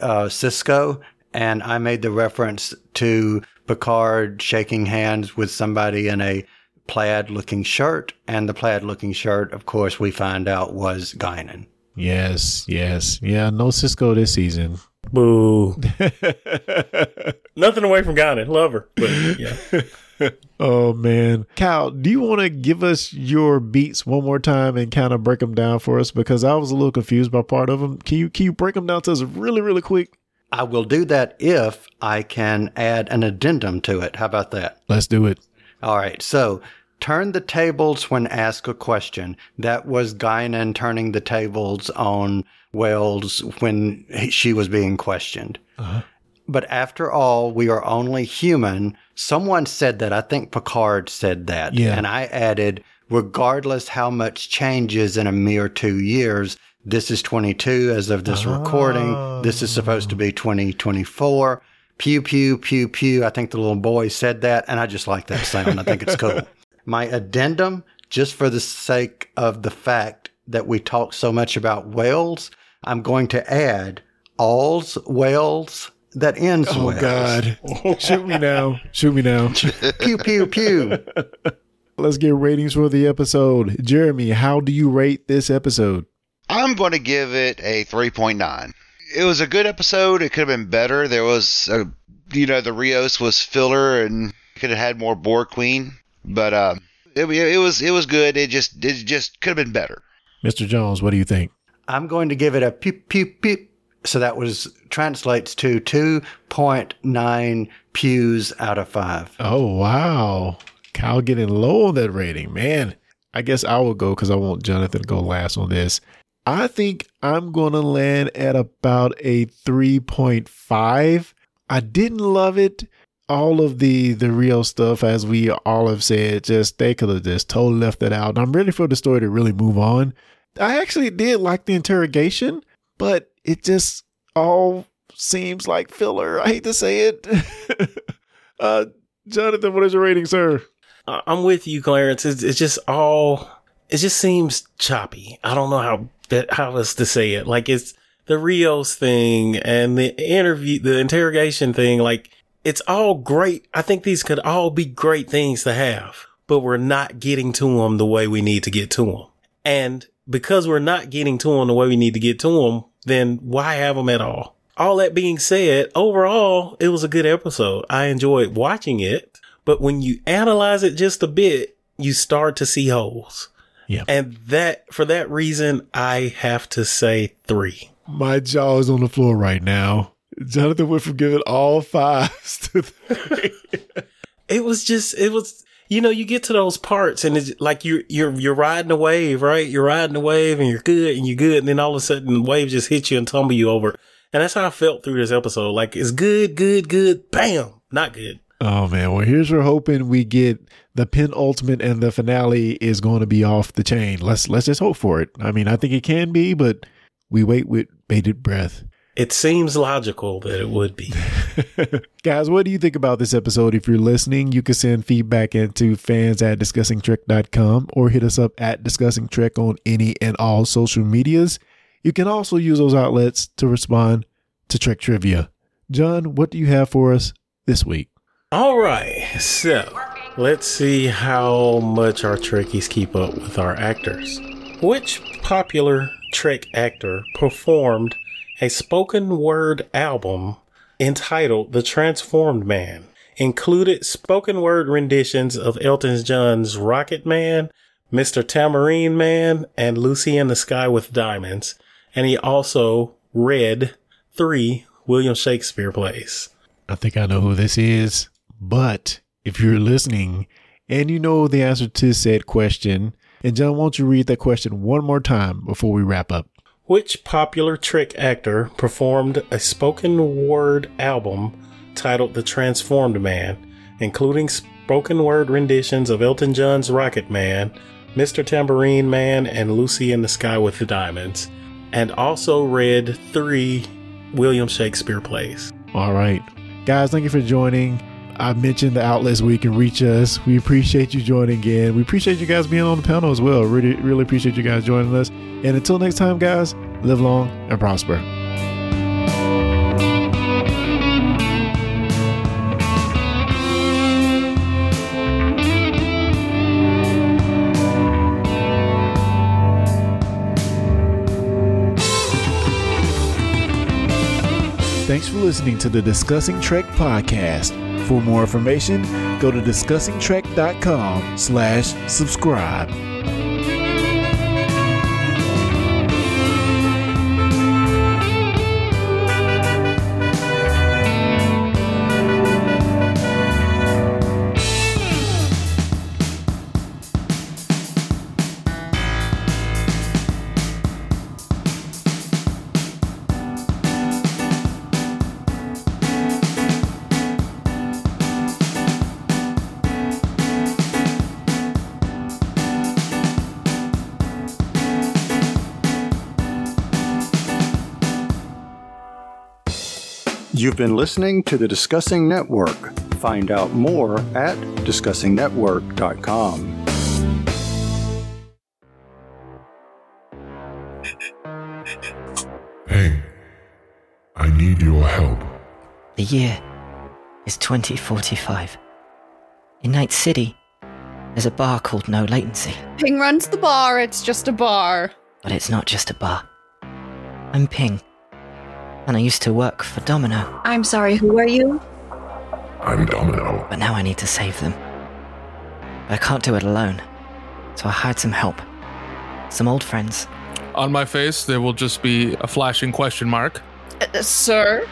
uh, Sisko. And I made the reference to Picard shaking hands with somebody in a plaid looking shirt. And the plaid looking shirt, of course, we find out was Guinan. Yes, yes. Yeah, no Sisko this season. Boo. Nothing away from Guinan. Love her. But yeah. oh man. Cal, do you want to give us your beats one more time and kind of break them down for us because I was a little confused by part of them. Can you can you break them down to us really really quick? I will do that if I can add an addendum to it. How about that? Let's do it. All right. So turn the tables when asked a question. That was Guinan turning the tables on Wells when she was being questioned. Uh-huh. But after all, we are only human. Someone said that. I think Picard said that. Yeah. And I added, regardless how much changes in a mere two years, this is 22 as of this recording. This is supposed to be 2024. Pew, pew, pew, pew. I think the little boy said that. And I just like that sound. I think it's cool. My addendum, just for the sake of the fact that we talk so much about whales, I'm going to add all's whales that ends Oh whales. God! Shoot me now! Shoot me now! Pew, pew, pew. Let's get ratings for the episode. Jeremy, how do you rate this episode? I'm going to give it a 3.9. It was a good episode. It could have been better. There was, a, you know, the Rios was filler and could have had more Borg Queen, but uh, it, it was it was good. It just it just could have been better. Mr. Jones, what do you think? I'm going to give it a pew, pew, pew. So that was translates to 2.9 pews out of 5. Oh wow, Kyle getting low on that rating, man. I guess I will go because I want Jonathan to go last on this. I think I'm going to land at about a 3.5. I didn't love it. All of the the real stuff, as we all have said, just they could have just totally left that out. I'm ready for the story to really move on. I actually did like the interrogation, but it just all seems like filler. I hate to say it. uh, Jonathan, what is your rating, sir? I'm with you, Clarence. It's, it's just all. It just seems choppy. I don't know how how else to say it. Like it's the Rios thing and the interview, the interrogation thing. Like it's all great. I think these could all be great things to have, but we're not getting to them the way we need to get to them. And because we're not getting to them the way we need to get to them, then why have them at all? All that being said, overall, it was a good episode. I enjoyed watching it, but when you analyze it just a bit, you start to see holes. Yeah. And that, for that reason, I have to say three. My jaw is on the floor right now. Jonathan went from giving all fives to three. It was just, it was, you know, you get to those parts and it's like you're, you're, you're riding a wave, right? You're riding a wave and you're good and you're good. And then all of a sudden the wave just hits you and tumble you over. And that's how I felt through this episode. Like it's good, good, good. Bam. Not good. Oh man, well here's we're hoping we get the penultimate and the finale is going to be off the chain. Let's let's just hope for it. I mean, I think it can be, but we wait with bated breath. It seems logical that it would be. Guys, what do you think about this episode? If you're listening, you can send feedback into fans at discussingtrek.com or hit us up at discussing trek on any and all social medias. You can also use those outlets to respond to Trek Trivia. John, what do you have for us this week? All right, so let's see how much our Trekkies keep up with our actors. Which popular Trek actor performed a spoken word album entitled The Transformed Man? Included spoken word renditions of Elton John's Rocket Man, Mr. Tambourine Man, and Lucy in the Sky with Diamonds. And he also read three William Shakespeare plays. I think I know who this is, but if you're listening and you know the answer to said question, and John, won't you read that question one more time before we wrap up? Which popular Trek actor performed a spoken word album titled The Transformed Man, including spoken word renditions of Elton John's Rocket Man, Mr. Tambourine Man, and Lucy in the Sky with the Diamonds, and also read three William Shakespeare plays? All right. Guys, thank you for joining. I mentioned the outlets where you can reach us. We appreciate you joining again. We appreciate you guys being on the panel as well. Really, really appreciate you guys joining us. And until next time, guys, live long and prosper. Thanks for listening to the Discussing Trek podcast. For more information, go to discussingtrek.com slash subscribe. You've been listening to the Discussing Network. Find out more at discussingnetwork.com. Hey, I need your help. The year is 2045. In Night City, there's a bar called No Latency, Ping runs the bar, it's just a bar. but it's not just a bar. I'm Ping, and I used to work for Domino, I'm sorry, who are you? I'm Domino. but now I need to save them. But I can't do it alone, so I hired some help. Some old friends, On my face, there will just be a flashing question mark. Uh, sir,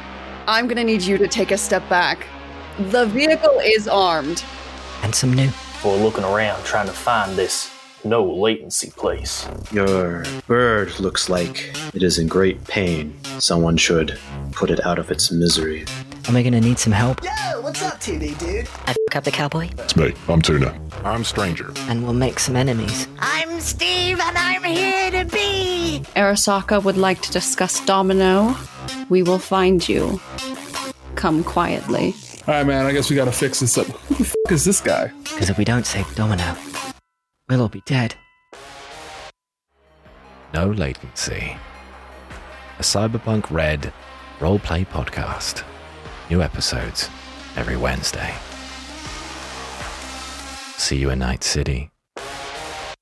I'm gonna need you to take a step back. The vehicle is armed. and some new. For looking around trying to find this no latency place. Your bird looks like it is in great pain. Someone should put it out of its misery. Am I gonna need some help? Yo, what's up, 2D dude? I f up the cowboy, It's me. I'm Tuna. I'm Stranger. and we'll make some enemies. I'm Steve and I'm here to be. Arasaka would like to discuss Domino. We will find you. Come quietly. All right, man. I guess we gotta fix this up. Who the f- is this guy? Because if we don't save Domino, we'll all be dead. No Latency. A Cyberpunk Red roleplay podcast. New episodes every Wednesday. See you in Night City.